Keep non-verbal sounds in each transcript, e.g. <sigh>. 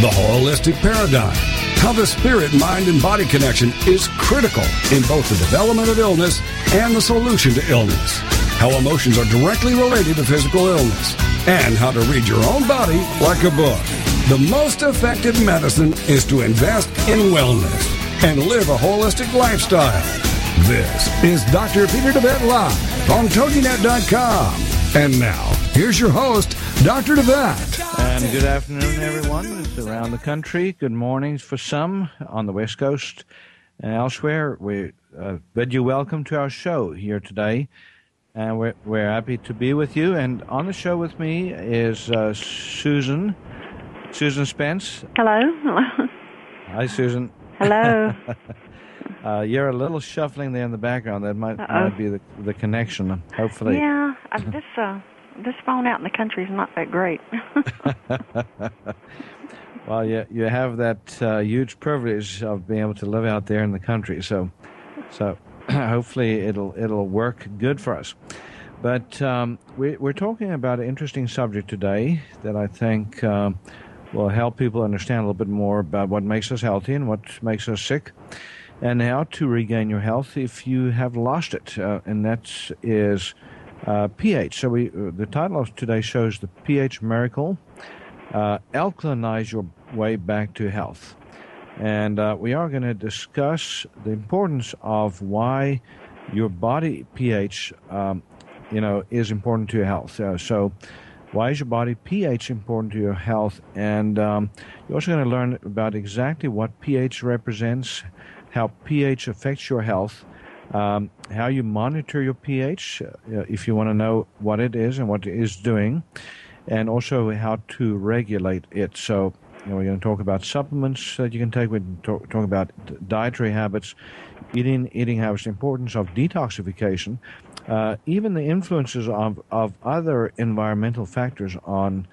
the holistic paradigm, how the spirit, mind, and body connection is critical in both the development of illness and the solution to illness, how emotions are directly related to physical illness, and how to read your own body like a book. The most effective medicine is to invest in wellness and live a holistic lifestyle. This is Dr. Peter DeVette Live on TogiNet.com. And now, here's your host, Dr. DeVette. And good afternoon, everyone. It's around the country. Good mornings for some on the West Coast and elsewhere. We uh, bid you welcome to our show here today. And we're, we're happy to be with you. And on the show with me is uh, Susan. Susan Spence. Hello. Hello. Hi, Susan. Hello. <laughs> Uh, you're a little shuffling there in the background. That might, might be the, the connection, hopefully. yeah, this uh, this phone out in the country is not that great. <laughs> Well, you you have that uh, huge privilege of being able to live out there in the country, so so <clears throat> hopefully it'll it'll work good for us. But um, we, we're talking about an interesting subject today that I think um, will help people understand a little bit more about what makes us healthy and what makes us sick, and how to regain your health if you have lost it, uh, and that is uh, pH. So we uh, the title of today's show is the pH miracle uh, alkalinize your way back to health. And uh, we are going to discuss the importance of why your body pH, um, you know, is important to your health. Uh, so, why is your body pH important to your health? And um, you're also going to learn about exactly what pH represents, how pH affects your health, um, how you monitor your pH, uh, if you want to know what it is and what it is doing and also how to regulate it. So, you know, we're going to talk about supplements that you can take. We're talk, talk about dietary habits, eating eating habits, importance of detoxification, uh, even the influences of, of other environmental factors on,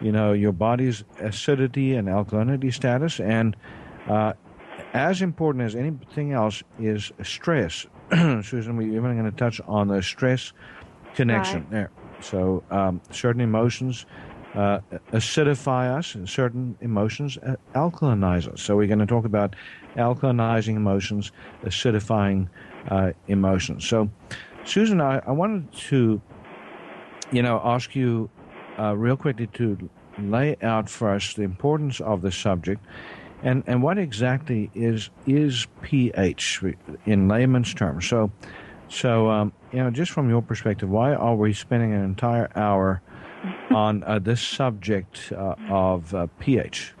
you know, your body's acidity and alkalinity status, and uh, as important as anything else is stress. <clears throat> Susan, we're even going to touch on the stress connection Right. there. So um, certain emotions uh, acidify us, and certain emotions uh, alkalinize us. So we're going to talk about alkalinizing emotions, acidifying uh, emotions. So, Susan, I, I wanted to, you know, ask you uh, real quickly to lay out for us the importance of the subject. And, and what exactly is is pH in layman's terms? So, so, um, you know, just from your perspective, why are we spending an entire hour <laughs> on uh, this subject uh, of uh, pH?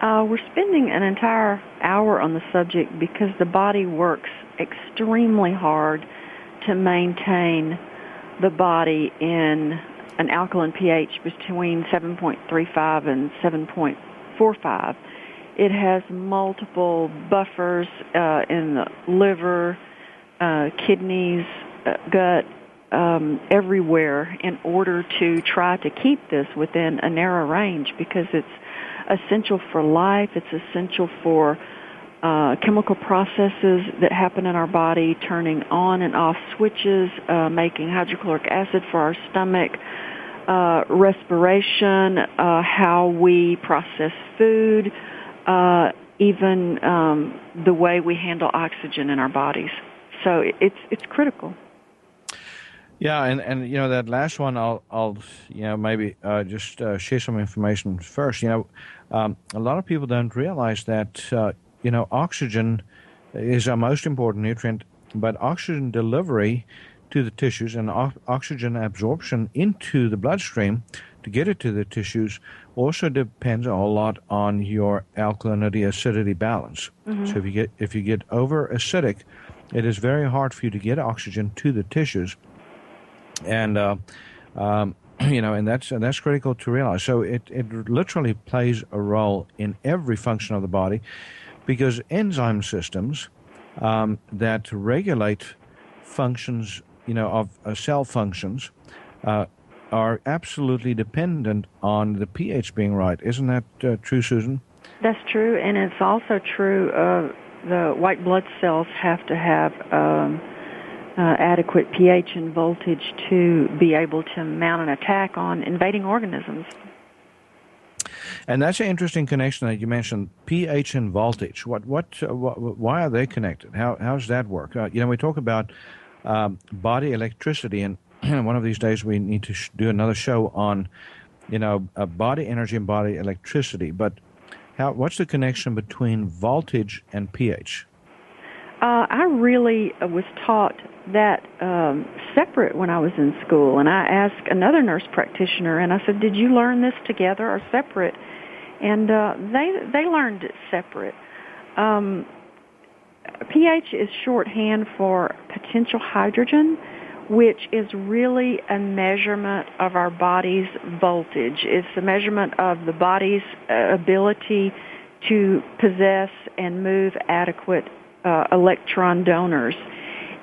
uh, we're spending an entire hour on the subject because the body works extremely hard to maintain the body in an alkaline pH between 7.35 and 7.45. It has multiple buffers uh, in the liver, uh, kidneys, uh, gut, um, everywhere in order to try to keep this within a narrow range because it's essential for life. It's essential for uh, chemical processes that happen in our body, turning on and off switches, uh, making hydrochloric acid for our stomach, uh, respiration, uh, how we process food, uh, even um, the way we handle oxygen in our bodies. So it's it's critical. Yeah, and, and you know that last one, I'll I'll you know maybe uh, just uh, share some information first. You know, um, a lot of people don't realize that uh, you know oxygen is our most important nutrient but oxygen delivery to the tissues and o- oxygen absorption into the bloodstream to get it to the tissues also depends a lot on your alkalinity acidity balance. Mm-hmm. So if you get if you get over acidic, it is very hard for you to get oxygen to the tissues, and uh, um, <clears throat> you know, and that's and that's critical to realize. So it it literally plays a role in every function of the body, because enzyme systems um, that regulate functions, you know, of uh, cell functions. Uh, are absolutely dependent on the pH being right. Isn't that uh, true, Susan? That's true, and it's also true. Uh, the white blood cells have to have um, uh, adequate pH and voltage to be able to mount an attack on invading organisms. And that's an interesting connection that you mentioned, pH and voltage. What, what, uh, what why are they connected? How, how does that work? Uh, you know, we talk about um, body electricity, and <clears throat> one of these days we need to sh- do another show on, you know, uh, body energy and body electricity. But how, what's the connection between voltage and pH? Uh, I really uh, was taught that um, separate when I was in school, and I asked another nurse practitioner, and I said, "Did you learn this together or separate?" And uh, they they learned it separate. Um, pH is shorthand for potential hydrogen, which is really a measurement of our body's voltage. It's a measurement of the body's uh, ability to possess and move adequate uh, electron donors.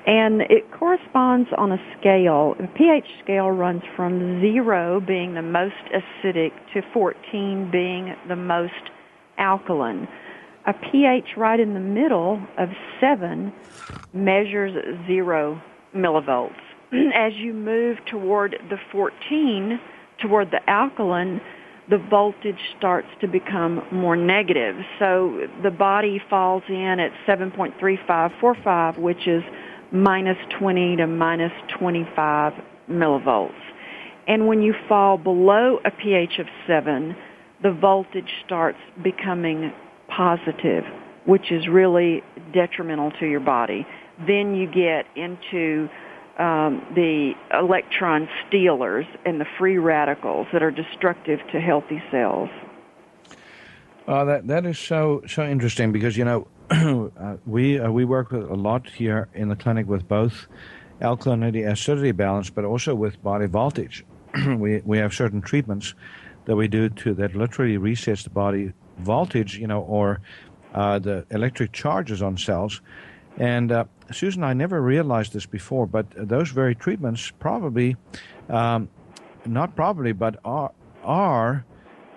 And it corresponds on a scale. The pH scale runs from zero being the most acidic to 14 being the most alkaline. A pH right in the middle of 7 measures zero millivolts. <clears throat> As you move toward the 14, toward the alkaline, the voltage starts to become more negative. So the body falls in at 7.3545, which is minus 20 to minus 25 millivolts. And when you fall below a pH of 7, the voltage starts becoming positive, which is really detrimental to your body. Then you get into um, the electron stealers and the free radicals that are destructive to healthy cells. Uh, that that is so so interesting because you know <clears throat> uh, we uh, we work with a lot here in the clinic with both alkalinity acidity balance, but also with body voltage. <clears throat> we we have certain treatments that we do to that literally resets the body voltage, you know, or uh, the electric charges on cells. And uh, Susan, I never realized this before, but those very treatments probably, um, not probably, but are are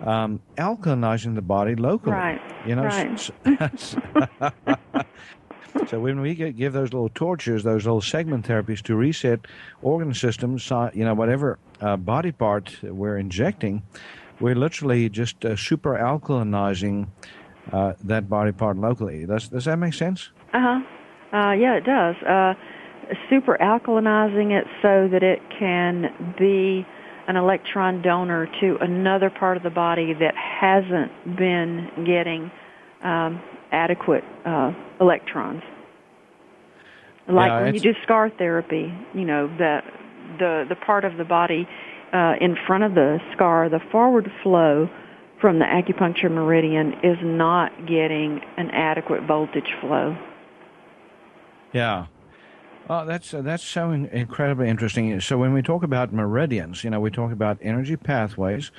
um, alkalinizing the body locally. Right. You know. Right. <laughs> so when we give those little tortures, those little segment therapies to reset organ systems, uh, you know, whatever uh, body part we're injecting, we're literally just uh, super alkalinizing uh, that body part locally. Does does that make sense? Uh-huh. Uh Yeah, it does. Uh, super alkalinizing it so that it can be an electron donor to another part of the body that hasn't been getting um, adequate uh, electrons. Like Yeah, when you do scar therapy, you know the the the part of the body uh, in front of the scar, the forward flow from the acupuncture meridian is not getting an adequate voltage flow. Yeah. Well, that's uh, that's so in- incredibly interesting. So when we talk about meridians, you know, we talk about energy pathways,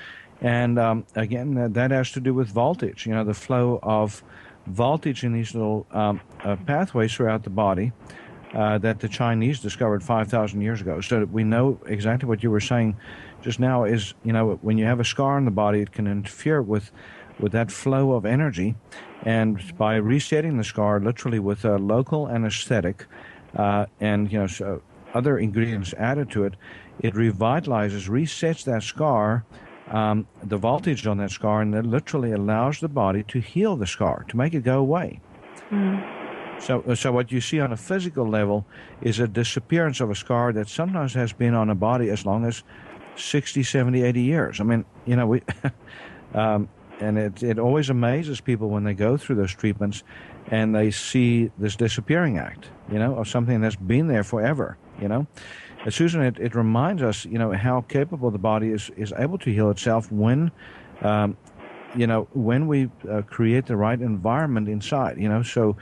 and um, again, that, that has to do with voltage. You know, the flow of voltage in these little um, uh, pathways throughout the body uh, that the Chinese discovered 5,000 years ago. So we know exactly what you were saying just now is, you know, when you have a scar in the body, it can interfere with with that flow of energy, and by resetting the scar, literally with a local anesthetic, uh, and you know so other ingredients added to it, it revitalizes, resets that scar, um, the voltage on that scar, and it literally allows the body to heal the scar, to make it go away. So, so what you see on a physical level is a disappearance of a scar that sometimes has been on a body as long as 60, 70, 80 years. I mean, you know, we, <laughs> um, and it, it always amazes people when they go through those treatments and they see this disappearing act, you know, of something that's been there forever, you know. Uh, Susan, it, it reminds us, you know, how capable the body is, is able to heal itself when, um, you know, when we uh, create the right environment inside, you know. So,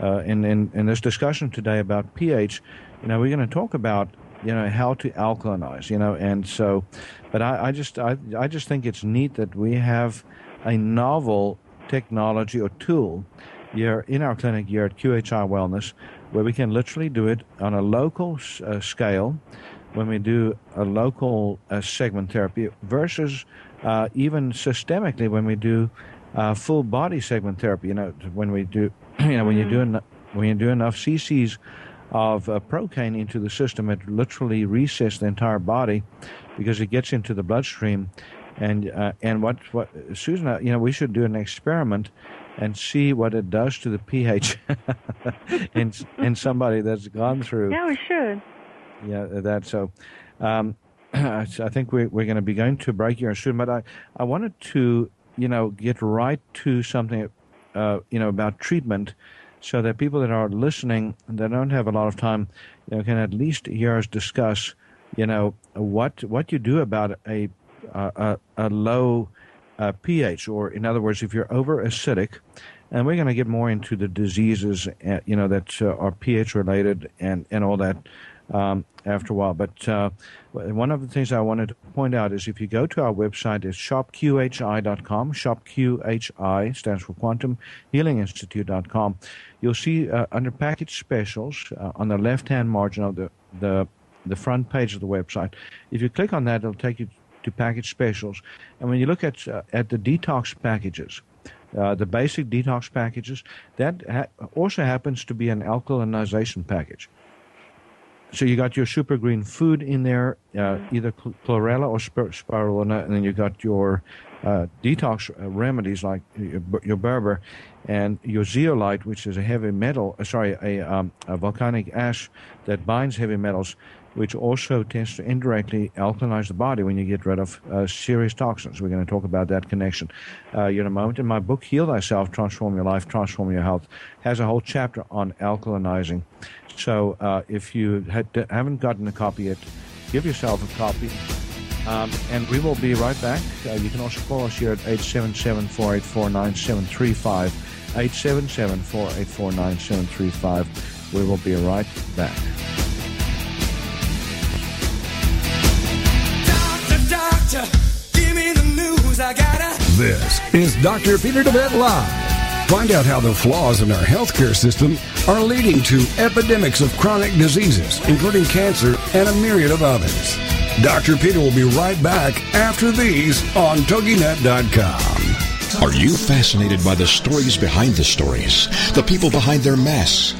uh, in, in, in this discussion today about pH, you know, we're going to talk about, you know, how to alkalinize, you know, and so, but I, I just, I, I just think it's neat that we have a novel technology or tool here in our clinic here at QHI Wellness where we can literally do it on a local uh, scale when we do a local uh, segment therapy versus uh, even systemically when we do uh, full body segment therapy. You know, when we do, <clears throat> you know, when you do en- when you do enough cc's of uh, procaine into the system, it literally resets the entire body because it gets into the bloodstream. And uh, and what what Susan, you know, we should do an experiment and see what it does to the pH <laughs> in in somebody that's gone through. Yeah, we should. Yeah, that so. Um, <clears throat> I think we're we're going to be going to break here soon, but I I wanted to you know get right to something, uh, you know about treatment, so that people that are listening that don't have a lot of time, you know, can at least hear us discuss, you know, what what you do about a a, a low uh, pH, or in other words, if you're over acidic, and we're going to get more into the diseases, uh, you know, that uh, are pH related and, and all that um, after a while. But uh, one of the things I wanted to point out is if you go to our website, it's shopqhi.com. ShopQHI stands for Quantum Healing Institute.com. You'll see uh, under package specials on the left hand margin of the, the the front page of the website. If you click on that, it'll take you to package specials. And when you look at uh, at the detox packages, uh, the basic detox packages, that ha- also happens to be an alkalinization package. So you got your super green food in there, uh, either chlorella or spirulina, and then you got your uh, detox uh, remedies like your, your berber and your zeolite, which is a heavy metal, uh, sorry, a, um, a volcanic ash that binds heavy metals which also tends to indirectly alkalize the body when you get rid of uh, serious toxins. We're going to talk about that connection uh, in a moment. In my book, Heal Thyself, Transform Your Life, Transform Your Health, has a whole chapter on alkalinizing. So uh, if you had, haven't gotten a copy yet, give yourself a copy. Um, and we will be right back. Uh, you can also call us here at 877 484 9735. 877 484 9735. We will be right back. This is Dr. Peter DeVette Live. Find out how the flaws in our healthcare system are leading to epidemics of chronic diseases, including cancer and a myriad of others. Dr. Peter will be right back after these on TogiNet.com. Are you fascinated by the stories behind the stories? The people behind their masks?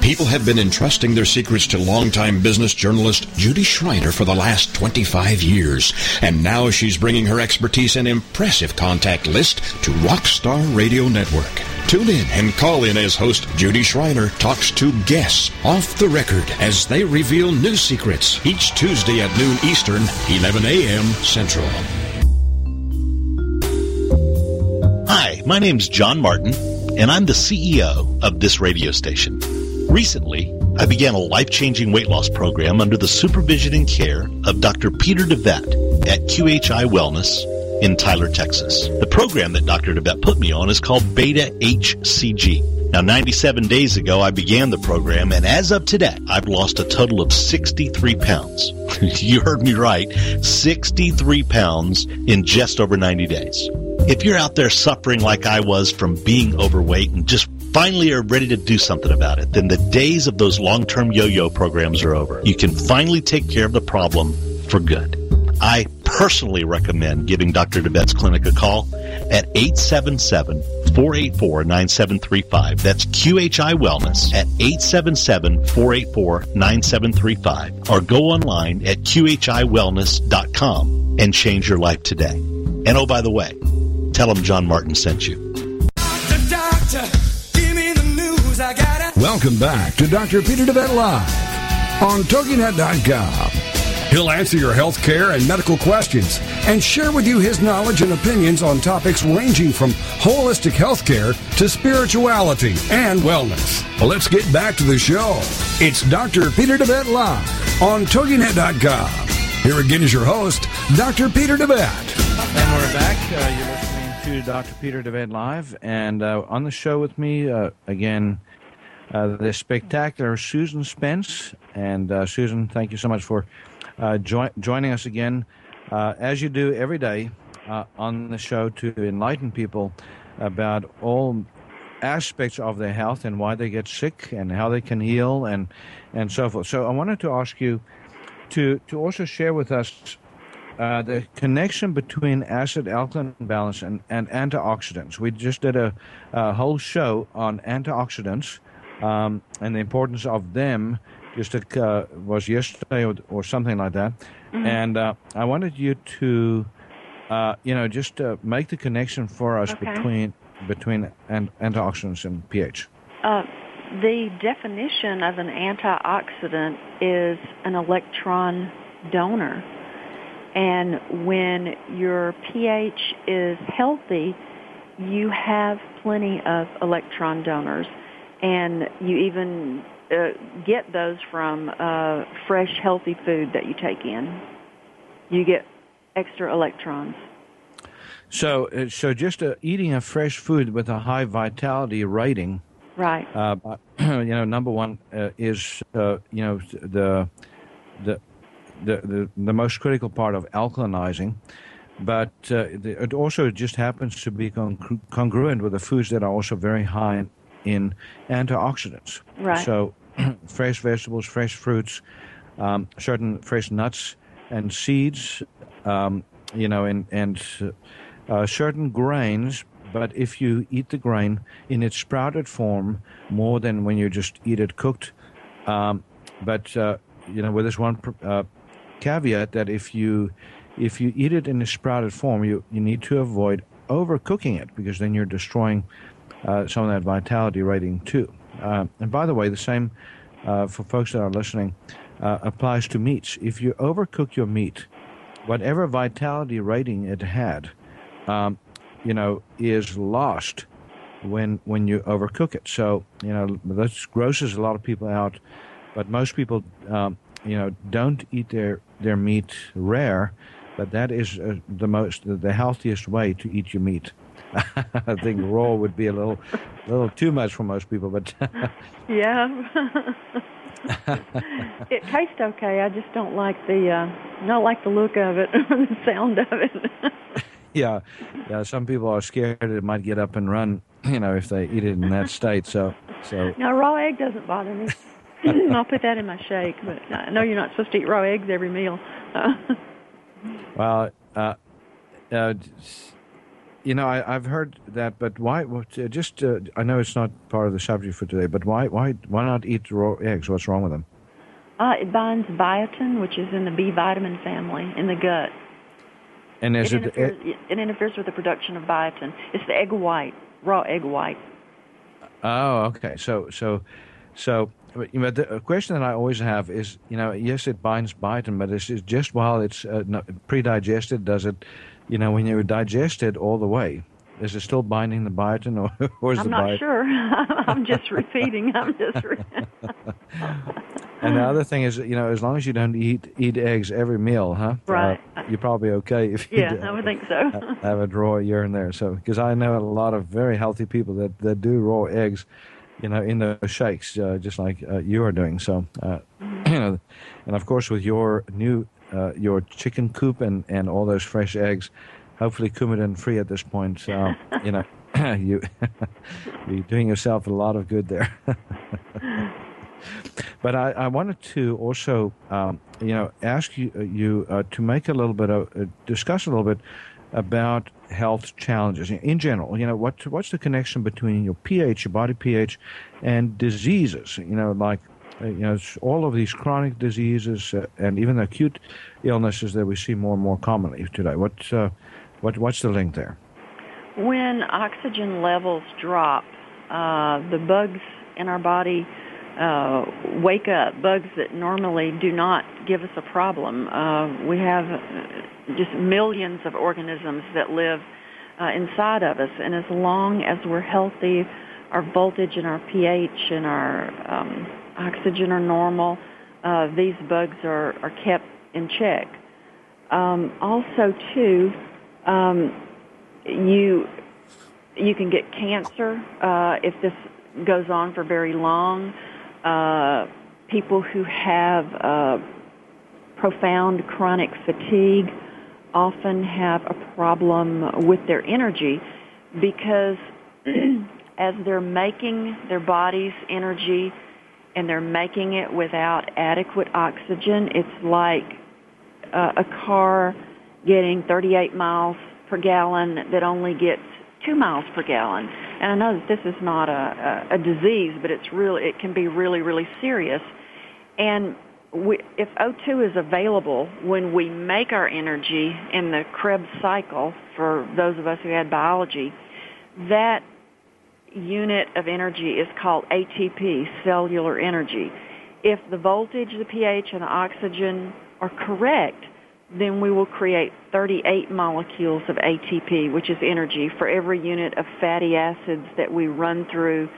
People have been entrusting their secrets to longtime business journalist Judy Schreiner for the last 25 years, and now she's bringing her expertise and impressive contact list to Rockstar Radio Network. Tune in and call in as host Judy Schreiner talks to guests off the record as they reveal new secrets each Tuesday at noon Eastern, 11 a.m. Central. Hi, my name's John Martin, and I'm the CEO of this radio station. Recently, I began a life-changing weight loss program under the supervision and care of Dr. Peter DeVette at QHI Wellness in Tyler, Texas. The program that Dr. DeVette put me on is called Beta HCG. Now, 97 days ago, I began the program, and as of today, I've lost a total of 63 pounds. <laughs> you heard me right, 63 pounds in just over 90 days. If you're out there suffering like I was from being overweight and just finally are ready to do something about it, then the days of those long-term yo-yo programs are over. You can finally take care of the problem for good. I personally recommend giving Dr. DeVette's clinic a call at 877 484 9735. That's QHI Wellness at 877 484 9735. Or go online at QHIWellness.com and change your life today. And oh, by the way, Tell them John Martin sent you. Welcome back to Dr. Peter DeVette Live on TogiNet.com. He'll answer your health care and medical questions and share with you his knowledge and opinions on topics ranging from holistic health care to spirituality and wellness. Well, let's get back to the show. It's Dr. Peter DeVette Live on TogiNet.com. Here again is your host, Dr. Peter DeVette. And we're back. Uh, you're listening to Dr. Peter DeVette Live. And uh, on the show with me, uh, again, uh, the spectacular Susan Spence. And uh, Susan, thank you so much for uh, joi- joining us again, uh, as you do every day uh, on the show to enlighten people about all aspects of their health and why they get sick and how they can heal and, and so forth. So I wanted to ask you to, to also share with us uh, the connection between acid alkaline balance and, and antioxidants. We just did a, a whole show on antioxidants um, and the importance of them. Just uh, was yesterday or, or, something like that, and uh, I wanted you to, uh, you know, just uh, make the connection for us Okay. between between an, antioxidants and pH. Uh, the definition of an antioxidant is an electron donor. And when your pH is healthy, you have plenty of electron donors. And you even uh, get those from uh, fresh, healthy food that you take in. You get extra electrons. So, uh, so just uh, eating a fresh food with a high vitality rating Right. uh, <clears throat> you know, number one uh, is uh, you know the, the the the the most critical part of alkalinizing, but uh, the, it also just happens to be con- congruent with the foods that are also very high in, in antioxidants. Right. So, <clears throat> fresh vegetables, fresh fruits, um, certain fresh nuts and seeds, um, you know, and and uh, certain grains. But if you eat the grain in its sprouted form more than when you just eat it cooked, um, but uh, you know, with this one uh, caveat that if you if you eat it in a sprouted form, you you need to avoid overcooking it because then you're destroying uh, some of that vitality rating too. Uh, and by the way, the same uh, for folks that are listening uh, applies to meats. If you overcook your meat, whatever vitality rating it had, um, you know, is lost when when you overcook it. So you know this grosses a lot of people out, but most people, um, you know, don't eat their their meat rare. But that is uh, the most the healthiest way to eat your meat. <laughs> I think raw would be a little little too much for most people, but <laughs> Yeah. <laughs> it tastes okay. I just don't like the uh don't like the look of it, or the sound of it. yeah, yeah. Some people are scared it might get up and run, you know, if they eat it in that state. So, so now raw egg doesn't bother me. I'll put that in my shake, but I know you're not supposed to eat raw eggs every meal. Well, uh, uh, you know, I, I've heard that, but why? what, uh, Just, uh, I know it's not part of the subject for today, but why, why, why not eat raw eggs? What's wrong with them? uh, it binds biotin, which is in the B vitamin family in the gut. And is it, it? interferes, it interferes with the production of biotin. It's the egg white, raw egg white. Oh, okay. So, so, so. You know, the question that I always have is, you know, yes, it binds biotin, but is it just while it's uh, pre-digested? Does it, you know, when you digest it all the way, is it still binding the biotin, or, <laughs> or is I'm the not biotin? sure. <laughs> I'm just repeating. I'm just. Re- <laughs> And the other thing is, you know, as long as you don't eat eat eggs every meal, huh? Right. Uh, you're probably okay if you yeah, do- I would think so. have a raw here and there. So, because I know a lot of very healthy people that, that do raw eggs, you know, in the shakes, uh, just like uh, you are doing. So, uh, you <clears throat> know, and of course with your new uh, your chicken coop and, and all those fresh eggs, hopefully coumadin free at this point. Uh, <laughs> you know, <coughs> you <laughs> you're doing yourself a lot of good there. <laughs> But I, I wanted to also, um, you know, ask you, uh, you uh, to make a little bit of uh, discuss a little bit about health challenges in general. You know, what what's the connection between your pH, your body pH, and diseases? You know, like you know, all of these chronic diseases uh, and even acute illnesses that we see more and more commonly today. What uh, what what's the link there? when oxygen levels drop, uh, the bugs in our body uh, wake up. Bugs that normally do not give us a problem. Uh, we have just millions of organisms that live uh, inside of us, and as long as we're healthy, our voltage and our pH and our um, oxygen are normal. Uh, these bugs are, are kept in check. Um, also, too, um, you you can get cancer uh, if this goes on for very long. Uh, people who have uh, profound chronic fatigue often have a problem with their energy because <clears throat> as they're making their body's energy and they're making it without adequate oxygen, it's like uh, a car getting 38 miles per gallon that only gets two miles per gallon. And I know that this is not a, a, a disease, but it's really it can be really really serious. And we, if O2 is available when we make our energy in the Krebs cycle, for those of us who had biology, that unit of energy is called ATP, cellular energy. If the voltage, the pH, and the oxygen are correct, then we will create 38 molecules of ATP, which is energy, for every unit of fatty acids that we run through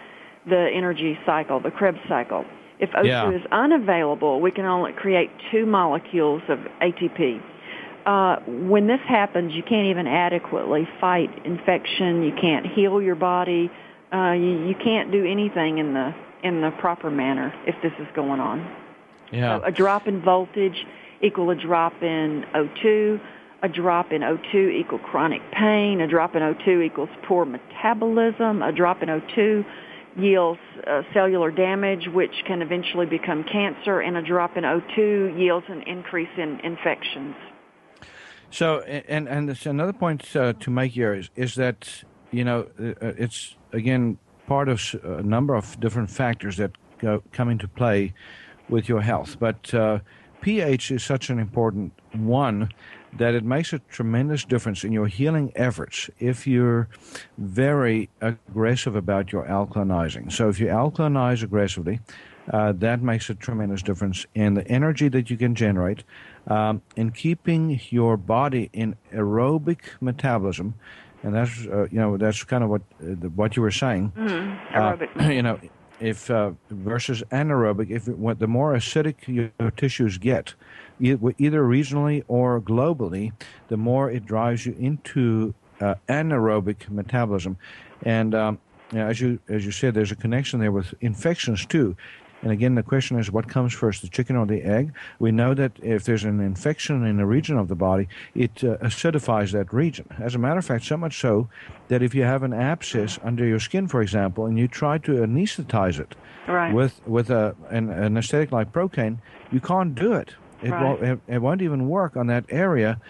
the energy cycle, the Krebs cycle. If O2 Yeah. is unavailable, we can only create two molecules of ATP. Uh, when this happens, you can't even adequately fight infection. You can't heal your body. Uh, you, you can't do anything in the in the proper manner if this is going on. Yeah. So a drop in voltage equal a drop in O2. A drop in O2 equal chronic pain. A drop in O2 equals poor metabolism. A drop in O2 yields uh, cellular damage, which can eventually become cancer. And a drop in O2 yields an increase in infections. So, and and another point uh, to make here is, is that you know uh, it's again part of a number of different factors that go, come into play with your health, but uh, pH is such an important one that it makes a tremendous difference in your healing efforts if you're very aggressive about your alkalinizing. So, if you alkalinize aggressively, uh, that makes a tremendous difference in the energy that you can generate, um, in keeping your body in aerobic metabolism, and that's uh, you know that's kind of what uh, the, what you were saying. Aerobic. Uh, <clears throat> you know, if uh, versus anaerobic, if it, what, the more acidic your, tissues get, either regionally or globally, the more it drives you into uh, anaerobic metabolism, and um, you know, as you as you said, there's a connection there with infections too. And again, the question is, what comes first, the chicken or the egg? We know that if there's an infection in a region of the body, it uh, acidifies that region. As a matter of fact, so much so that if you have an abscess under your skin, for example, and you try to anesthetize it Right. with with a, an anesthetic like procaine, you can't do it. It, Right. won't, it, it won't even work on that area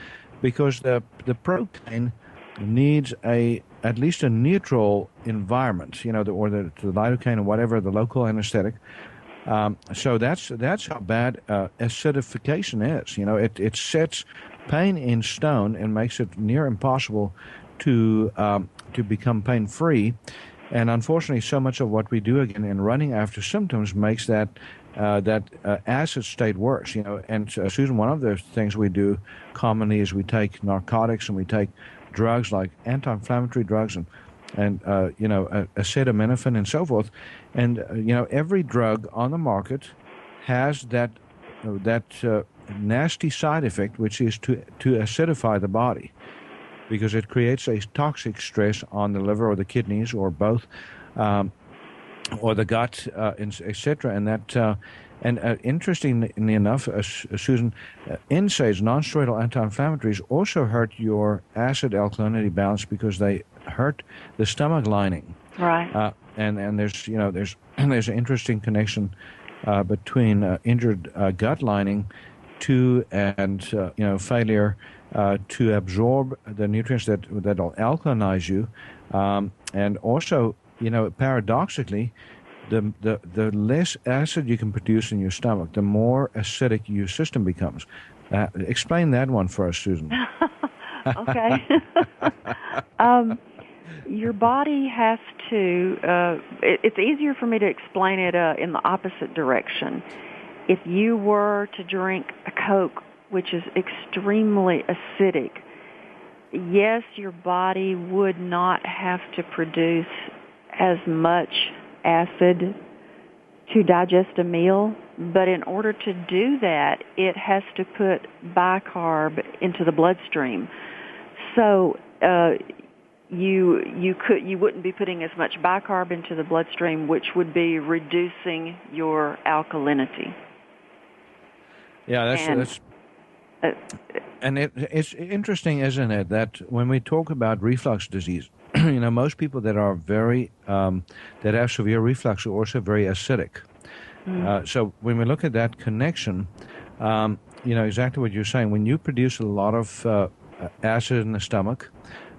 because the the procaine needs a at least a neutral environment, you know, the, or the, the lidocaine or whatever the local anesthetic. Um, so that's that's how bad uh, acidification is. You know, it it sets pain in stone and makes it near impossible to um, to become pain free. And unfortunately, so much of what we do again in running after symptoms makes that uh, that uh, acid state worse. You know, and uh, Susan, one of the things we do commonly is we take narcotics and we take drugs like anti-inflammatory drugs and and uh, you know acetaminophen and so forth. And uh, you know, every drug on the market has that uh, that uh, nasty side effect, which is to to acidify the body because it creates a toxic stress on the liver or the kidneys or both, um, or the gut, uh, etc. And that, uh, and uh, interestingly enough, Susan, uh, NSAIDs, non-steroidal anti-inflammatories, also hurt your acid alkalinity balance because they hurt the stomach lining. Right. Uh, and and there's you know there's <clears throat> there's an interesting connection uh, between uh, injured uh, gut lining to and uh, you know failure uh, to absorb the nutrients that that'll alkalinize you, um, and also you know paradoxically. The, the, the less acid you can produce in your stomach, the more acidic your system becomes. Explain that one for us, Susan. <laughs> okay. <laughs> um, your body has to. Uh, it, it's easier for me to explain it uh, in the opposite direction. If you were to drink a Coke, which is extremely acidic, yes, your body would not have to produce as much acid to digest a meal, but in order to do that, it has to put bicarb into the bloodstream. So uh, you you could you wouldn't be putting as much bicarb into the bloodstream, which would be reducing your alkalinity. Yeah, that's And- that's Uh, and it, it's interesting, isn't it, that when we talk about reflux disease, <clears throat> you know, most people that are very um, that have severe reflux are also very acidic. Uh, so when we look at that connection, um, you know exactly what you're saying. When you produce a lot of uh, acid in the stomach,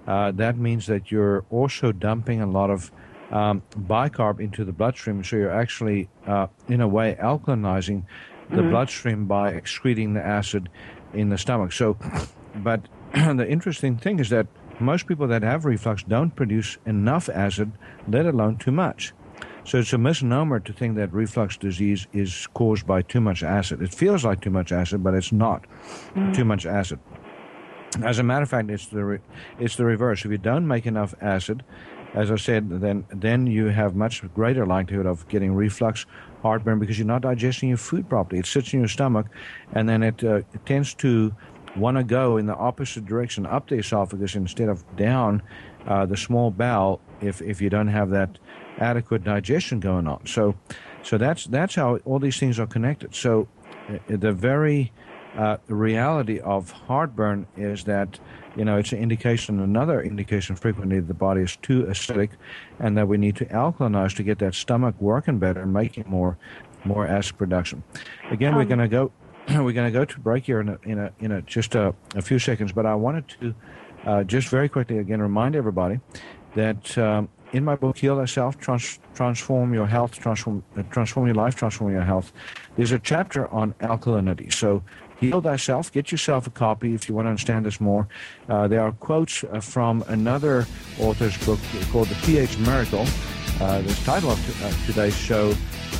uh, that means that you're also dumping a lot of um, bicarb into the bloodstream. So you're actually, uh, in a way, alkalinizing the bloodstream by excreting the acid in the stomach. So, but <clears throat> the interesting thing is that most people that have reflux don't produce enough acid, let alone too much. So it's a misnomer to think that reflux disease is caused by too much acid. It feels like too much acid, but it's not too much acid. As a matter of fact, it's the re- it's the reverse. If you don't make enough acid, as I said, then then you have much greater likelihood of getting reflux, heartburn, because you're not digesting your food properly. It sits in your stomach, and then it, uh, it tends to want to go in the opposite direction, up the esophagus instead of down uh, the small bowel. If if you don't have that adequate digestion going on, so so that's that's how all these things are connected. So uh, the very uh, the reality of heartburn is that you know it's an indication another indication frequently that the body is too acidic and that we need to alkalinize to get that stomach working better and making more more acid production. Again we're going to go <clears throat> we're going to go to break here in a, in a, in a just a, a few seconds but i wanted to uh, just very quickly again remind everybody that um, in my book heal thyself trans- transform your health transform uh, transform your life transform your health there's a chapter on alkalinity. So Heal Thyself. Get yourself a copy if you want to understand this more. Uh, there are quotes uh, from another author's book called The pH Miracle. Uh, the title of t- uh, today's show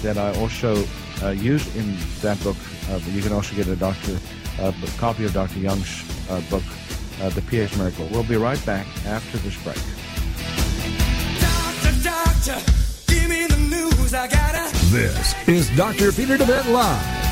that I also uh, used in that book. Uh, but you can also get a doctor uh, b- copy of Dr. Young's uh, book, uh, The pH Miracle. We'll be right back after this break. Doctor, doctor, give me the news. I gotta. This is Dr. Peter DeVette Live.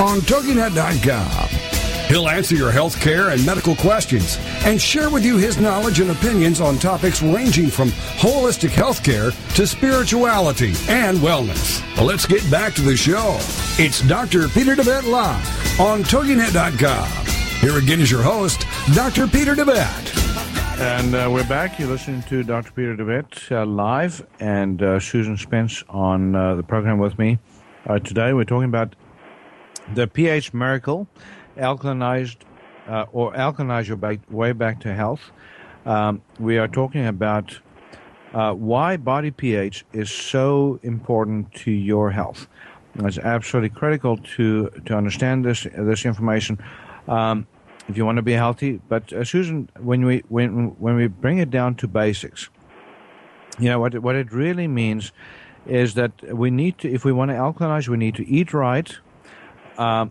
On TogiNet.com. He'll answer your health care and medical questions and share with you his knowledge and opinions on topics ranging from holistic healthcare to spirituality and wellness. Let's get back to the show. It's Dr. Peter DeVette Live on TogiNet.com. Here again is your host, Dr. Peter DeVette. And uh, we're back. You're listening to Dr. Peter DeVette uh, live and uh, Susan Spence on uh, the program with me. Uh, today we're talking about the pH miracle, alkalinized uh, or alkalinize your way back to health. Um, we are talking about why body pH is so important to your health. It's absolutely critical to, to understand this this information. Um, if you want to be healthy. But uh, Susan, when we when when we bring it down to basics, you know what it, what it really means is that we need to, if we want to alkalinize, we need to eat right, uh,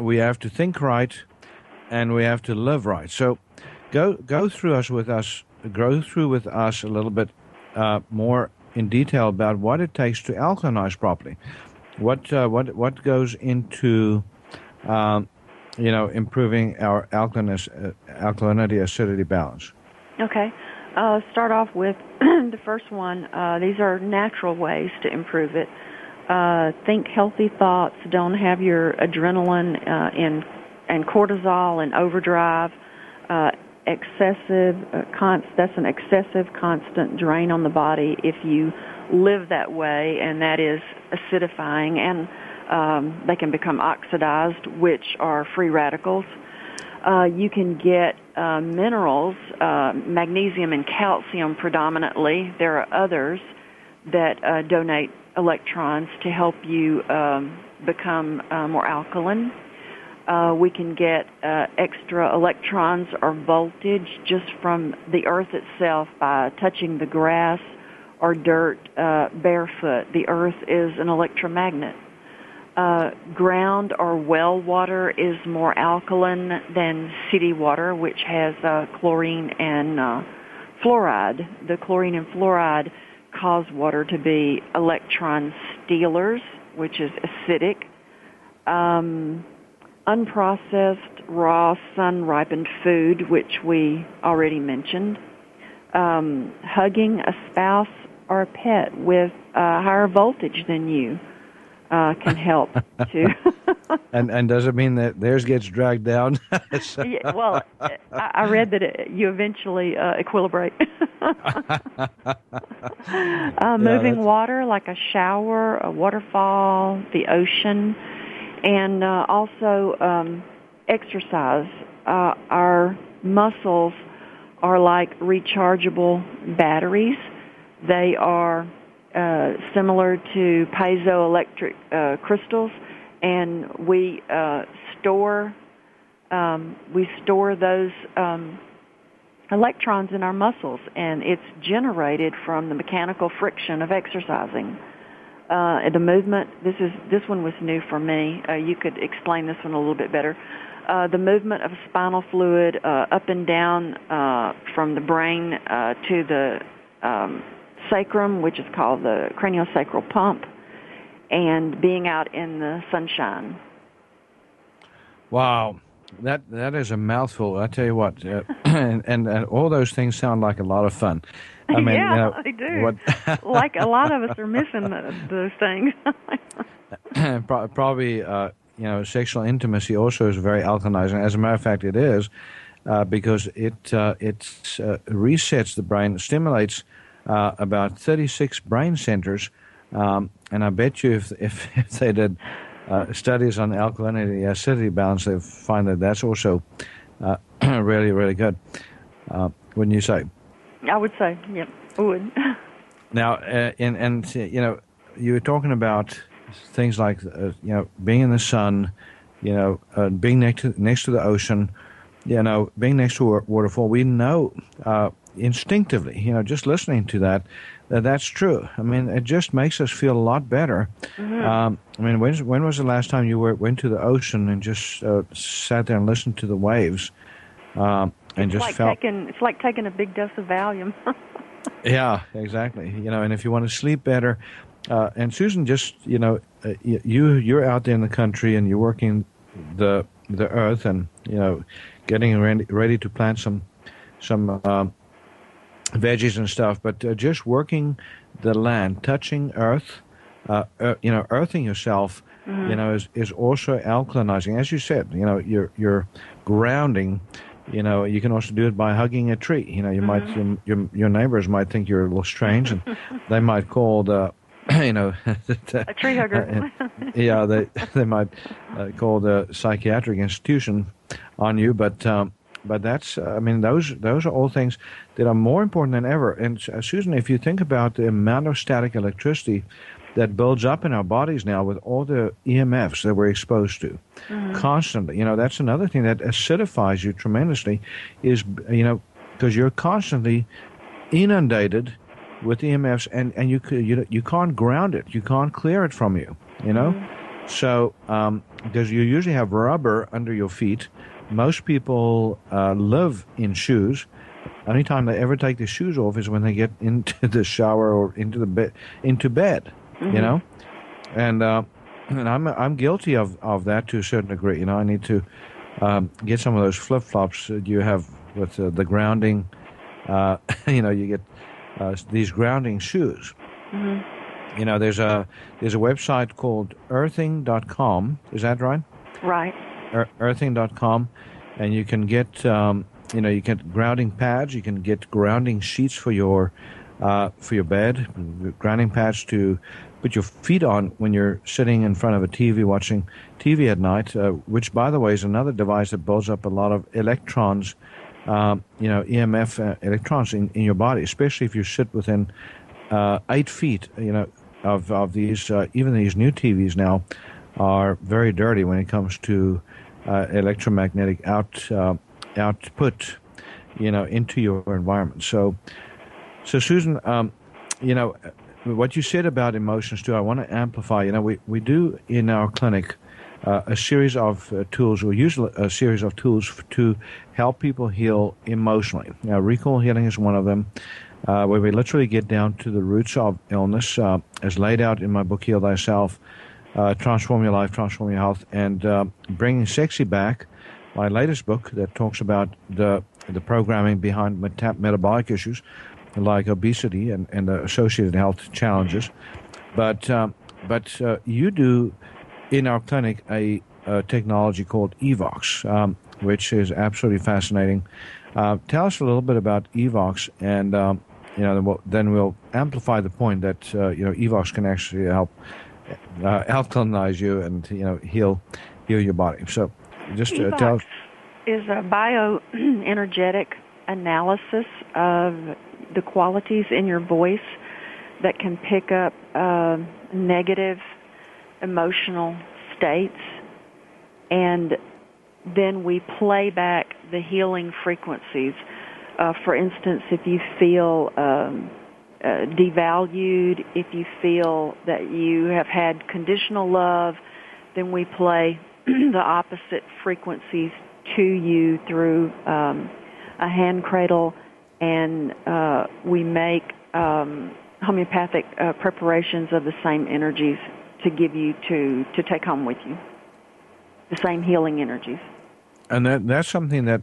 we have to think right, and we have to live right. So, go go through us with us, go through with us a little bit uh, more in detail about what it takes to alkalinize properly. What uh, what what goes into um, you know, improving our uh, alkalinity acidity balance? Okay. Uh, start off with <clears throat> the first one. Uh, these are natural ways to improve it. Uh, think healthy thoughts. Don't have your adrenaline uh, and and cortisol and overdrive. Uh, excessive, uh, const, that's an excessive constant drain on the body if you live that way, and that is acidifying and um, they can become oxidized, which are free radicals. Uh, you can get uh, minerals, uh, magnesium and calcium predominantly. There are others that uh, donate electrons to help you um, become uh, more alkaline. Uh, we can get extra electrons or voltage just from the earth itself by touching the grass or dirt barefoot. The earth is an electromagnet uh, ground or well water is more alkaline than city water, which has uh, chlorine and uh, fluoride. The chlorine and fluoride cause water to be electron stealers, which is acidic. Um, unprocessed, raw, sun-ripened food, which we already mentioned. Um, hugging a spouse or a pet with a higher voltage than you uh, can help <laughs> too. <laughs> and and does it mean that theirs gets dragged down? <laughs> so. yeah, well, I, I read that it, you eventually uh, equilibrate. <laughs> uh, moving water like a shower, a waterfall, the ocean, and uh, also um, exercise. Uh, our muscles are like rechargeable batteries. They are uh, similar to piezoelectric uh, crystals, and we uh, store um, we store those um, electrons in our muscles, and it's generated from the mechanical friction of exercising. Uh, the movement. This is this one was new for me. Uh, you could explain this one a little bit better. Uh, the movement of spinal fluid uh, up and down uh, from the brain uh, to the um, sacrum, which is called the craniosacral pump, and being out in the sunshine. Wow, that that is a mouthful. I tell you what, uh, <clears throat> and, and, and all those things sound like a lot of fun. I mean, <laughs> yeah, know, they do. What <laughs> like a lot of us are <laughs> missing those things. <clears throat> Probably, uh, you know, sexual intimacy also is very alkalinizing. As a matter of fact, it is. Uh, because it uh, it uh, resets the brain, stimulates uh, about 36 brain centers. Um, and I bet you if, if, <laughs> if they did uh, studies on alkalinity acidity balance, they find that that's also uh, <clears throat> really, really good. Uh, wouldn't you say? I would say, yep, I would. <laughs> now, uh, and, and, you know, you were talking about things like, uh, you know, being in the sun, you know, being next to, next to the ocean, you know, being next to a waterfall. We know instinctively, you know, just listening to that, that that's true. I mean, it just makes us feel a lot better. Mm-hmm. Um, I mean, when, when was the last time you were, went to the ocean and just uh, sat there and listened to the waves? Um, and it's just like felt taking, it's like taking a big dose of Valium. <laughs> yeah, exactly. You know, and if you want to sleep better, uh, and Susan, just you know, uh, you you're out there in the country and you're working the the earth and you know, getting ready, ready to plant some some uh, veggies and stuff, but uh, just working the land, touching earth, uh, uh, you know, earthing yourself, mm-hmm. you know, is, is also alkalinizing. As you said, you know, you're, you're grounding. You know, you can also do it by hugging a tree. You know, you mm-hmm. might your, your, your neighbors might think you're a little strange, and <laughs> they might call the <clears throat> you know, <laughs> a tree hugger. Uh, yeah, they <laughs> they might uh, call the psychiatric institution on you, but um, but that's uh, I mean those those are all things that are more important than ever. And uh, Susan, if you think about the amount of static electricity that builds up in our bodies now with all the EMFs that we're exposed to mm-hmm. constantly, you know, that's another thing that acidifies you tremendously. Is you know because you're constantly inundated with EMFs, and and you you you can't ground it, you can't clear it from you, you know. Mm-hmm. So um, because you usually have rubber under your feet most people uh, live in shoes. Only time they ever take the shoes off is when they get into <laughs> the shower or into the bed, into bed. Mm-hmm. You know, and uh, and I'm I'm guilty of, of that to a certain degree. You know, I need to um, get some of those flip flops that you have with uh, the grounding. Uh, <laughs> you know, you get uh, these grounding shoes. Mm-hmm. You know, there's a there's a website called earthing.com. Is that right? Right earthing.com, and you can get um, you know you get grounding pads, you can get grounding sheets for your uh, for your bed, grounding pads to put your feet on when you're sitting in front of a TV watching TV at night. Uh, which, by the way, is another device that builds up a lot of electrons. Um, you know, EMF uh, electrons in, in your body, especially if you sit within uh, eight feet. You know, of of these uh, even these new TVs now are very dirty when it comes to uh, electromagnetic out uh, output, you know, into your environment. So, so Susan, um, you know, what you said about emotions too, I want to amplify. You know, we we do in our clinic. Uh, a series of uh, tools, or use a series of tools f- to help people heal emotionally. Now, recall healing is one of them, uh, where we literally get down to the roots of illness, uh, as laid out in my book, Heal Thyself uh, Transform Your Life, Transform Your Health, and uh, Bringing Sexy Back, my latest book that talks about the, the programming behind meta- metabolic issues like obesity and, and the associated health challenges. But, um, but uh, you do in our clinic a, a technology called Evox, um, which is absolutely fascinating. Uh, tell us a little bit about Evox, and um, you know, then we'll, then we'll amplify the point that uh, you know Evox can actually help uh, alkalinize you and you know heal heal your body. So just uh, tell. Is a bioenergetic analysis of the qualities in your voice that can pick up uh, negative emotional states, and then we play back the healing frequencies. Uh, for instance, if you feel um, uh, devalued, if you feel that you have had conditional love, then we play <clears throat> the opposite frequencies to you through um, a hand cradle, and uh, we make um, homeopathic uh, preparations of the same energies to give you to to take home with you, the same healing energies. And that that's something that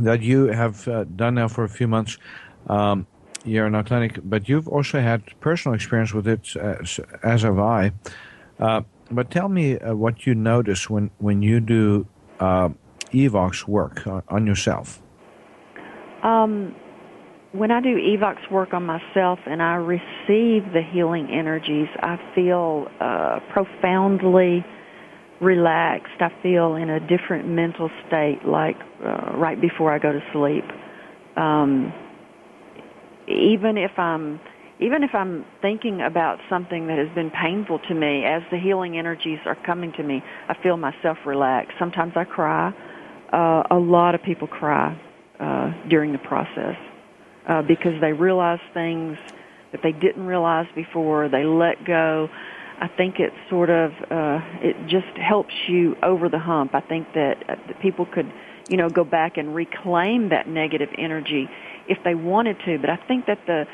that you have uh, done now for a few months. Um, you're in our clinic, but you've also had personal experience with it, as, as have I. Uh, but tell me uh, what you notice when, when you do uh, Evox work on, on yourself. Um, when I do Evox work on myself and I receive the healing energies, I feel uh, profoundly relaxed. I feel in a different mental state, like uh, right before I go to sleep. Um, even if I'm even if I'm thinking about something that has been painful to me, as the healing energies are coming to me, I feel myself relax. Sometimes I cry. Uh, a lot of people cry uh, during the process uh, because they realize things that they didn't realize before. They let go. I think it sort of uh, it just helps you over the hump. I think that, uh, that people could, you know, go back and reclaim that negative energy if they wanted to. But I think that the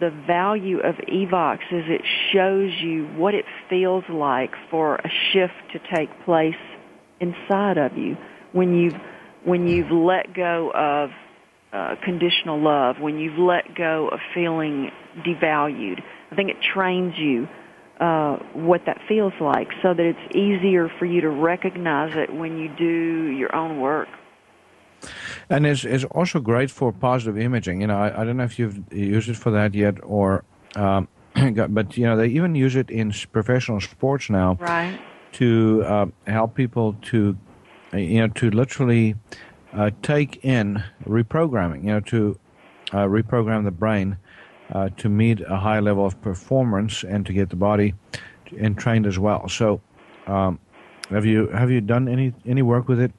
the value of Evox is it shows you what it feels like for a shift to take place inside of you when you've when you've let go of uh, conditional love, when you've let go of feeling devalued. I think it trains you uh, what that feels like so that it's easier for you to recognize it when you do your own work. And it's, it's also great for positive imaging. You know, I, I don't know if you've used it for that yet or, um, <clears throat> but, you know, they even use it in professional sports now. Right. To uh, help people to, you know, to literally uh, take in reprogramming, you know, to uh, reprogram the brain uh, to meet a high level of performance and to get the body entrained as well. So, um, have you have you done any any work with it?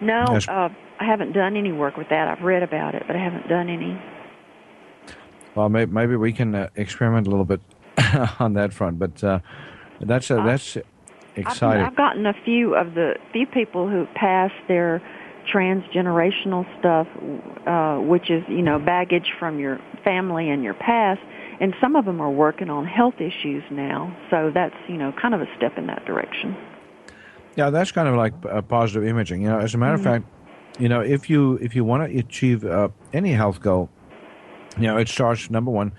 No, yes. uh, I haven't done any work with that. I've read about it, but I haven't done any. Well, maybe, maybe we can uh, experiment a little bit <laughs> on that front, but uh, that's uh, that's exciting. I've, I've gotten a few of the few people who passed their transgenerational stuff, uh, which is you know baggage from your family and your past, and some of them are working on health issues now. So that's you know kind of a step in that direction. Yeah, that's kind of like a positive imaging. You know, as a matter mm-hmm. of fact, you know, if you if you want to achieve uh, any health goal, you know, it starts number one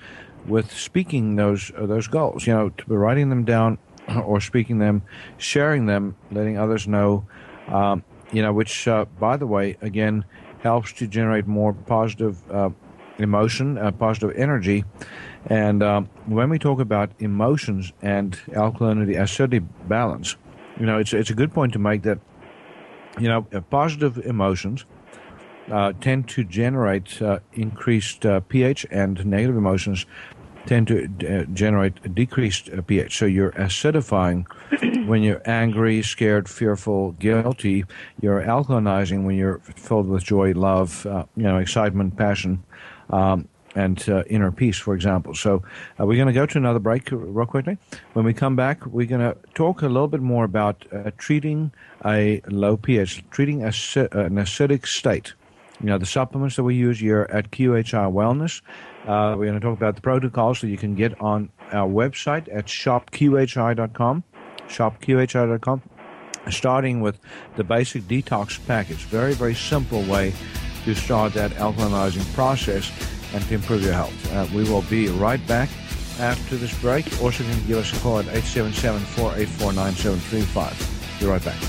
with speaking those uh, those goals. You know, writing them down <clears throat> or speaking them, sharing them, letting others know. Um, you know, which, uh, by the way, again, helps to generate more positive uh, emotion, uh, positive energy. And um, when we talk about emotions and alkalinity acidity balance, you know, it's it's a good point to make that, you know, uh, positive emotions uh, tend to generate uh, increased pH, and negative emotions tend to uh, generate decreased uh, pH. So you're acidifying <clears throat> when you're angry, scared, fearful, guilty. You're alkalinizing when you're filled with joy, love, uh, you know, excitement, passion, um, and uh, inner peace, for example. So uh, we're going to go to another break real quickly. When we come back, we're going to talk a little bit more about uh, treating a low pH, treating a, an acidic state. You know, the supplements that we use here at QHI Wellness uh, we're going to talk about the protocols that you can get on our website at shopqhi.com, shopqhi.com, starting with the basic detox package. Very, very simple way to start that alkalinizing process and to improve your health. Uh, we will be right back after this break. Also, you can give us a call at 877-484-9735. Be right back.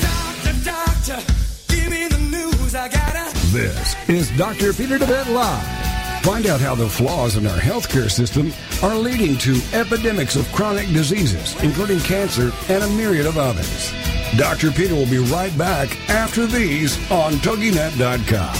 Doctor, doctor, give me the news. I gotta this is Dr. Peter DeVette Live. Find out how the flaws in our healthcare system are leading to epidemics of chronic diseases, including cancer and a myriad of others. Dr. Peter will be right back after these on TogiNet.com.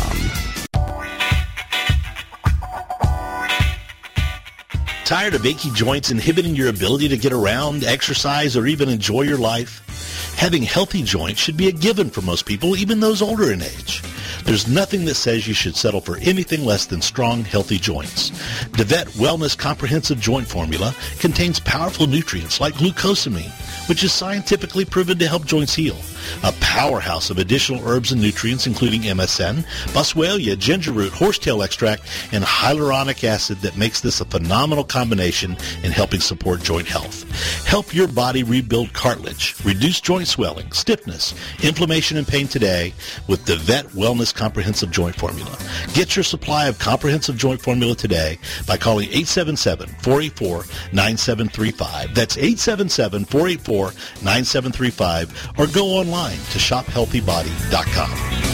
Tired of achy joints inhibiting your ability to get around, exercise, or even enjoy your life? Having healthy joints should be a given for most people, even those older in age. There's nothing that says you should settle for anything less than strong, healthy joints. DeVette Wellness Comprehensive Joint Formula contains powerful nutrients like glucosamine, which is scientifically proven to help joints heal a powerhouse of additional herbs and nutrients including MSM, boswellia, ginger root, horsetail extract, and hyaluronic acid that makes this a phenomenal combination in helping support joint health. Help your body rebuild cartilage, reduce joint swelling, stiffness, inflammation, and pain today with DeVette Wellness Comprehensive Joint Formula. Get your supply of comprehensive joint formula today by calling 877-484-9735. That's 877-484-9735 or go online to shophealthybody.com.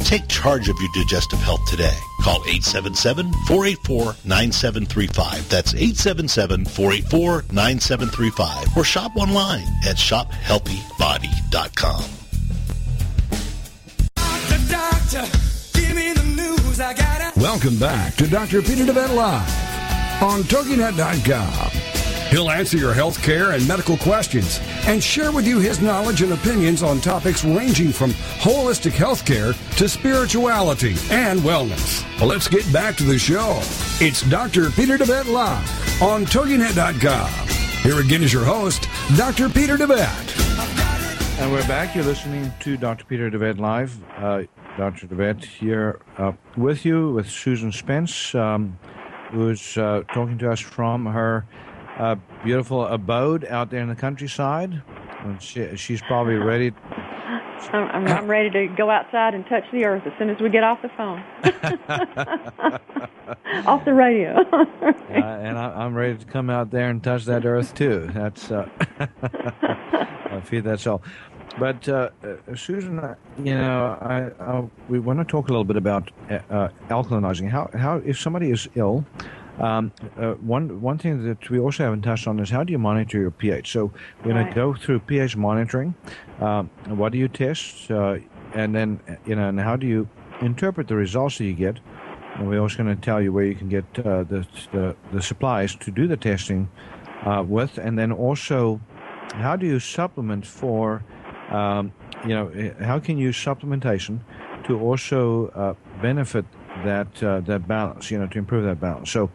Take charge of your digestive health today. Call 877-484-9735. That's 877-484-9735 or shop online at shophealthybody.com. Doctor, gotta. Welcome back to Dr. Peter DeVette Live on TogiNet.com. He'll answer your health care and medical questions and share with you his knowledge and opinions on topics ranging from holistic health care to spirituality and wellness. Well, let's get back to the show. It's Dr. Peter DeVette Live on TogiNet.com. Here again is your host, Dr. Peter DeVette. And we're back. You're listening to Dr. Peter DeVette Live. Uh, Dr. DeVette here uh, with you with Susan Spence, um, who's uh, talking to us from her uh, beautiful abode out there in the countryside. And she, she's probably ready. I'm, I'm, ready to go outside and touch the earth as soon as we get off the phone, <laughs> off the radio. Uh, and I, I'm ready to come out there and touch that earth too. That's uh, <laughs> I feel that's all. But uh, uh, Susan, uh, you know, I, I, we want to talk a little bit about uh, uh, alkalinizing. How, how if somebody is ill, um, uh, one one thing that we also haven't touched on is how do you monitor your pH? So we're going Right. to go through pH monitoring. Um, what do you test, uh, and then you know, and how do you interpret the results that you get? And we're also going to tell you where you can get uh, the, the the supplies to do the testing uh, with, and then also how do you supplement for um, you know eh, how can you use supplementation to also uh, benefit that uh, that balance you know to improve that balance so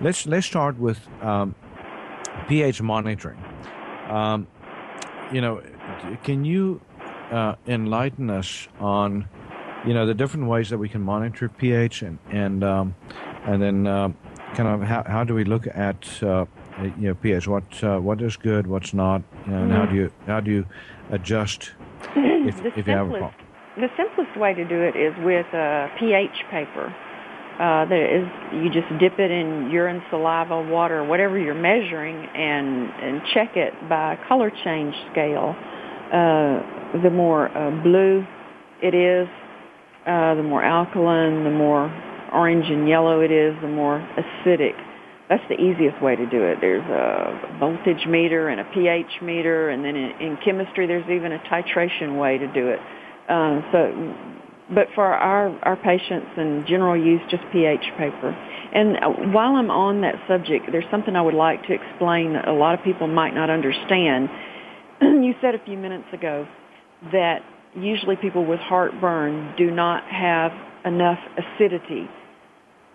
let's let's start with um, pH monitoring. Um, you know can you uh, enlighten us on you know the different ways that we can monitor pH and and um, and then um kind of how, how do we look at uh, you know pH? What uh, what is good what's not you know, and how do you how do you adjust <clears throat> if, if you have a problem? the simplest way to do it is with a pH paper. Uh, that is, you just dip it in urine, saliva, water, whatever you're measuring, and and check it by color change scale. Uh, the more uh, blue it is, uh, the more alkaline, the more orange and yellow it is, the more acidic. That's the easiest way to do it. There's a voltage meter and a pH meter, and then in, in chemistry, there's even a titration way to do it. Uh, so, but for our our patients and general use, just pH paper. And uh, while I'm on that subject, there's something I would like to explain that a lot of people might not understand. <clears throat> you said a few minutes ago that usually people with heartburn do not have enough acidity.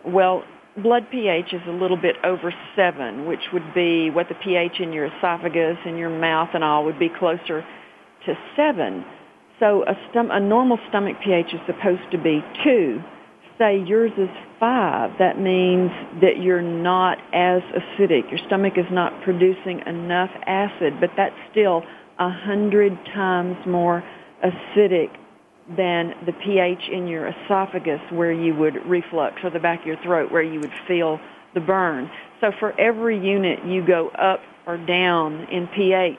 Well, blood pH is a little bit over 7, which would be what the pH in your esophagus and your mouth and all would be closer to 7. So a, stom- a normal stomach pH is supposed to be 2. Say yours is 5. That means that you're not as acidic. Your stomach is not producing enough acid, but that's still a hundred times more acidic than the pH in your esophagus where you would reflux or the back of your throat where you would feel the burn. So for every unit you go up or down in pH,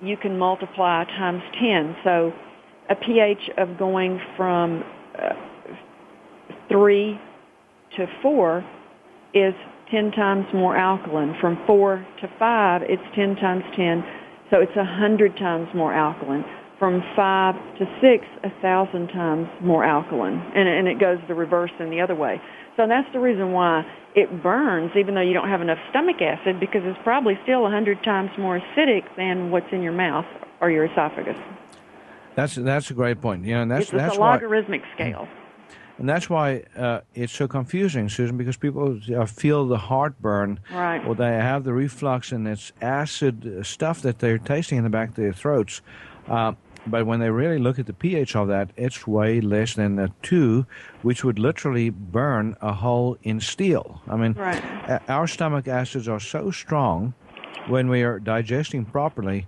you can multiply times 10. So a pH of going from uh, 3 to 4 is 10 times more alkaline. From 4 to 5, it's 10 times 10, so it's 100 times more alkaline. From 5 to 6, 1,000 times more alkaline. And, and it goes the reverse in the other way. So that's the reason why it burns, even though you don't have enough stomach acid, because it's probably still 100 times more acidic than what's in your mouth or your esophagus. That's that's a great point. You know, and that's It's, it's that's a why logarithmic scale. and that's why uh, it's so confusing, Susan, because people uh, feel the heartburn, Right. or they have the reflux, and it's acid uh, stuff that they're tasting in the back of their throats. Uh, but when they really look at the pH of that, it's way less than a two, which would literally burn a hole in steel. I mean, Right. our stomach acids are so strong when we are digesting properly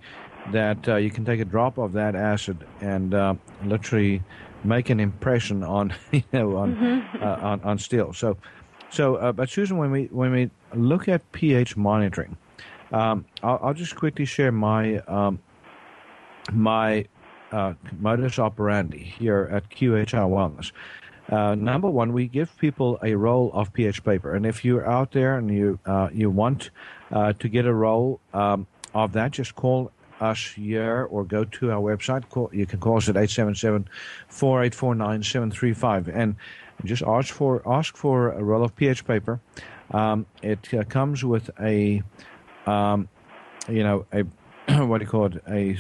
that uh, you can take a drop of that acid and uh, literally make an impression on <laughs> you know on uh, on, on steel. So so uh, but Susan, when we when we look at pH monitoring, um, I'll, I'll just quickly share my um, my uh, modus operandi here at QHI Wellness. Uh, number one, we give people a roll of pH paper, and if you're out there and you uh, you want uh, to get a roll um, of that, just call us here or go to our website. Call, you can call us at 877-4849-735 and just ask for ask for a roll of pH paper. Um, it uh, comes with a um, you know a <clears throat> what do you call it a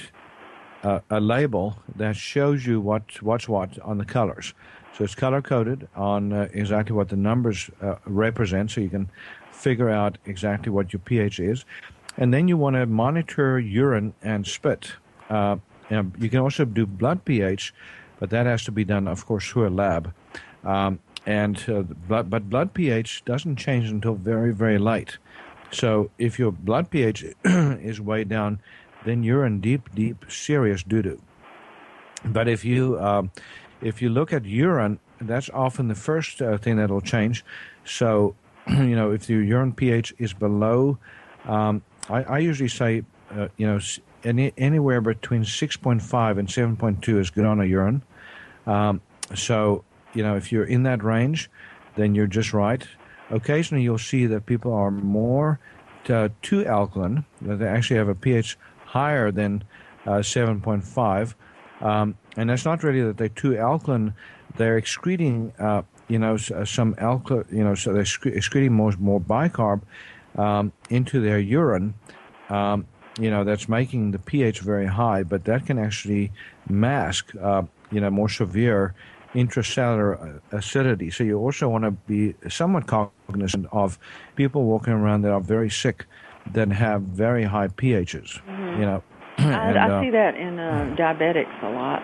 a label that shows you what what's what on the colors. So it's color coded on uh, exactly what the numbers uh, represent, so you can figure out exactly what your pH is. And then you want to monitor urine and spit. Uh, you can also do blood pH, but that has to be done, of course, through a lab. Um, and uh, blood, but blood pH doesn't change until very, very late. So if your blood pH <clears throat> is way down, then you're in deep, deep, serious doo doo. But if you um, if you look at urine, that's often the first uh, thing that'll change. So, <clears throat> you know, if your urine pH is below, um, I, I, usually say, uh, you know, any, anywhere between 6.5 and 7.2 is good on a urine. Um, so, you know, if you're in that range, then you're just right. Occasionally, you'll see that people are more uh, too alkaline, that they actually have a pH higher than uh, 7.5. Um, and that's not really that they're too alkaline; they're excreting, uh, you know, uh, some alkaline, you know, so they're excreting more more bicarb um, into their urine. Um, you know, that's making the pH very high, but that can actually mask, uh, you know, more severe intracellular uh, acidity. So you also want to be somewhat cognizant of people walking around that are very sick that have very high pHs. Mm-hmm. You know, <clears throat> and, I, I uh, see that in uh, diabetics a lot.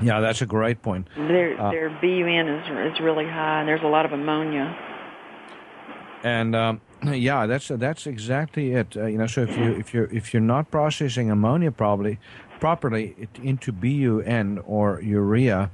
Yeah, that's a great point. Their uh, their BUN is is really high, and there's a lot of ammonia. And um, <clears throat> yeah, that's that's exactly it. Uh, you know, so if you if you're if you're not processing ammonia probably properly into BUN or urea,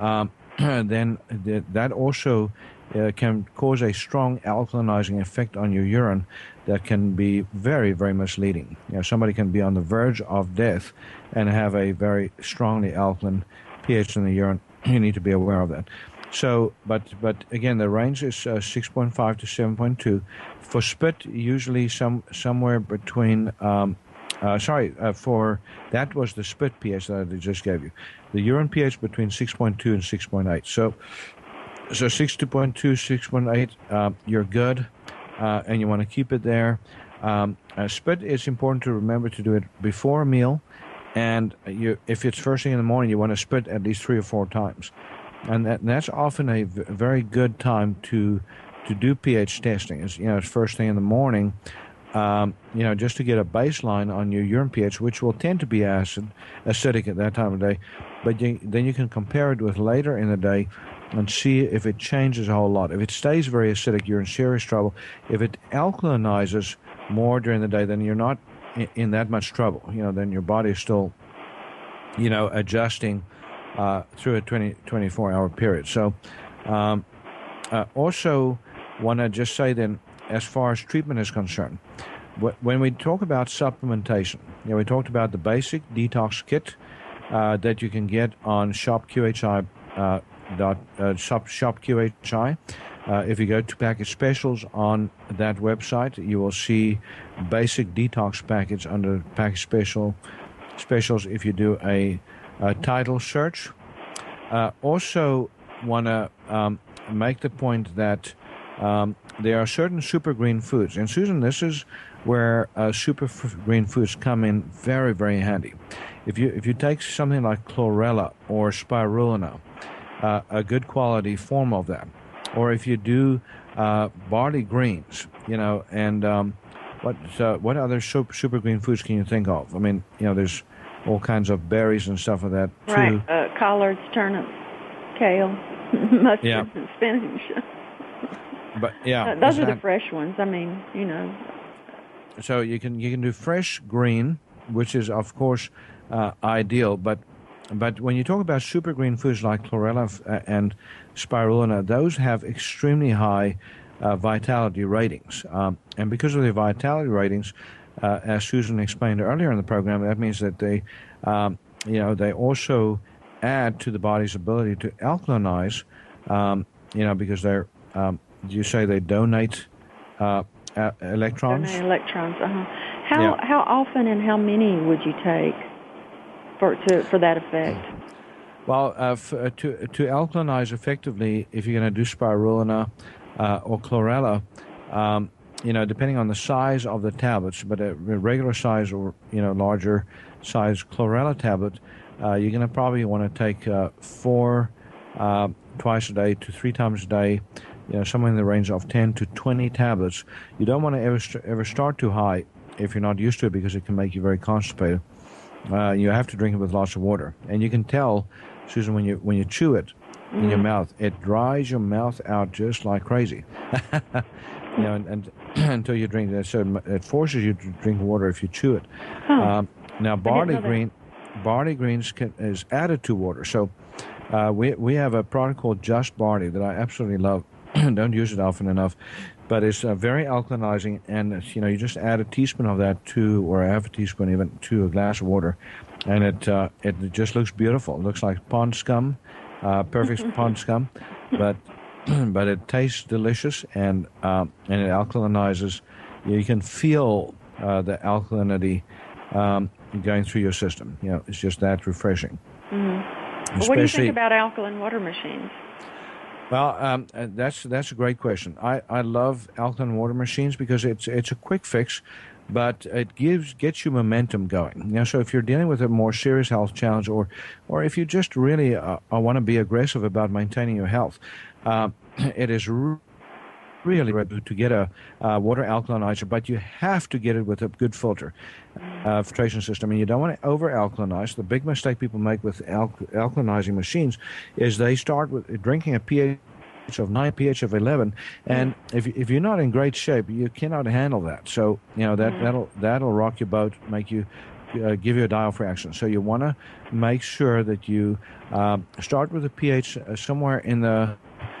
um, <clears throat> then that also uh, can cause a strong alkalinizing effect on your urine that can be very, very misleading. You know, somebody can be on the verge of death and have a very strongly alkaline pH in the urine. <clears throat> You need to be aware of that. So, but but again, the range is uh, 6.5 to 7.2. For spit, usually some somewhere between. Um, uh, sorry, uh, for that was the spit pH that I just gave you. The urine pH between 6.2 and 6.8. So, so 6.2, 6.8, uh, you're good uh, and you want to keep it there. Um, uh, spit is important to remember to do it before a meal, and you, if it's first thing in the morning, you want to spit at least three or four times, and, that, and that's often a v- very good time to to do pH testing. You know it's first thing in the morning. Um, you know, just to get a baseline on your urine pH, which will tend to be acid, acidic at that time of day, but you, then you can compare it with later in the day and see if it changes a whole lot. If it stays very acidic, you're in serious trouble. If it alkalinizes more during the day, then you're not in, that much trouble. You know, then your body is still, you know, adjusting uh, through a 20, 24 hour period. So, um, uh, also want to just say then, as far as treatment is concerned, when we talk about supplementation, you know, we talked about the basic detox kit uh, that you can get on Shop QHI uh, dot uh, shop shop QHI. Uh, if you go to package specials on that website, you will see basic detox package under package special specials. If you do a, a title search, uh, also want to um, make the point that um, there are certain super green foods, and Susan, this is where uh, super f- green foods come in very very handy. If you if you take something like chlorella or spirulina uh, a good quality form of that. Or if you do uh, barley greens, you know, and um, what uh, what other super, super green foods can you think of? I mean, you know, there's all kinds of berries and stuff of that too. Right, uh, collards, turnips, kale, <laughs> mustard, yeah. and spinach. <laughs> but yeah, those are that, the fresh ones. I mean, you know. So you can you can do fresh green, which is of course uh, ideal, but but when you talk about super green foods like chlorella uh, and spirulina, those have extremely high uh, vitality ratings. Um, and because of their vitality ratings, uh, as Susan explained earlier in the program, that means that they um, you know, they also add to the body's ability to alkalinize, um, you know, because they're, um, you say they donate uh, electrons? Donate electrons, uh-huh. How, yeah. how often and how many would you take for, to, for that effect? Well, uh, f- uh, to, to alkalinize effectively, if you're going to do spirulina uh, or chlorella, um, you know, depending on the size of the tablets, but a regular size or, you know, larger size chlorella tablet, uh, you're going to probably want to take uh, four uh, twice a day to three times a day, you know, somewhere in the range of 10 to 20 tablets. You don't want to ever, st- ever start too high if you're not used to it because it can make you very constipated. Uh, you have to drink it with lots of water. And you can tell, Susan, when you, when you chew it mm. in your mm. mouth, it dries your mouth out just like crazy. <laughs> you know, and, and <clears throat> until you drink it. So it forces you to drink water if you chew it. Huh. Um, now, barley green, barley greens can, is added to water. So uh, we we have a product called Just Barley that I absolutely love. <clears throat> Don't use it often enough, but it's uh, very alkalizing. And you know, you just add a teaspoon of that to, or half a teaspoon even to a glass of water, and it uh, it just looks beautiful. It looks like pond scum, uh, perfect <laughs> pond scum, but <clears throat> but it tastes delicious and um, and it alkalinizes. You can feel uh, the alkalinity um, going through your system. You know, it's just that refreshing. Mm-hmm. Well, what do you think about alkaline water machines? Well, um, uh, that's that's a great question. I, I love alkaline water machines because it's it's a quick fix, but it gives gets you momentum going. You know, so if you're dealing with a more serious health challenge, or or if you just really uh, want to be aggressive about maintaining your health, uh, <clears throat> it is really good to get a uh, water alkalinizer, but you have to get it with a good filter uh, filtration system, and you don't want to over alkalinize. The big mistake people make with al- alkalinizing machines is they start with drinking a pH of 9 pH of 11 and if, if you're not in great shape you cannot handle that so you know that that'll that'll rock your boat make you uh, give you a die-off reaction. So you want to make sure that you uh, start with a pH uh, somewhere in the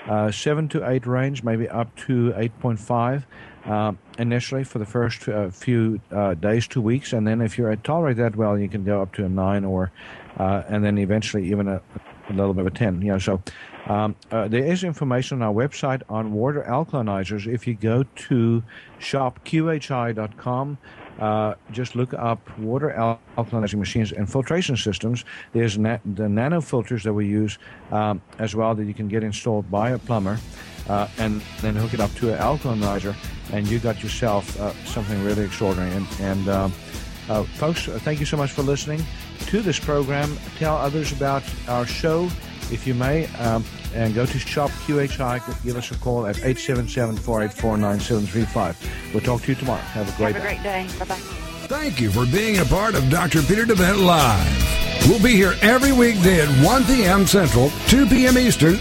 uh, 7 to 8 range, maybe up to 8.5 uh, initially for the first uh, few uh, days, two weeks. And then if you're tolerate that well, you can go up to a 9 or, uh, and then eventually even a, a, little bit of a 10. You know, so um, there is information on our website on water alkalinizers. If you go to shopqhi.com, uh, just look up water al- alkalinizing machines and filtration systems. There's na- the nano filters that we use um, as well that you can get installed by a plumber uh, and then hook it up to an alkalinizer, and you got yourself uh, something really extraordinary. And, and um, uh, folks, uh, thank you so much for listening to this program. Tell others about our show if you may, um, and go to Shop QHI. Give us a call at 877-484-9735. We'll talk to you tomorrow. Have a great Have a great day. Bye-bye. Thank you for being a part of Dr. Peter DeVette Live. We'll be here every weekday at 1 p.m. Central, 2 p.m. Eastern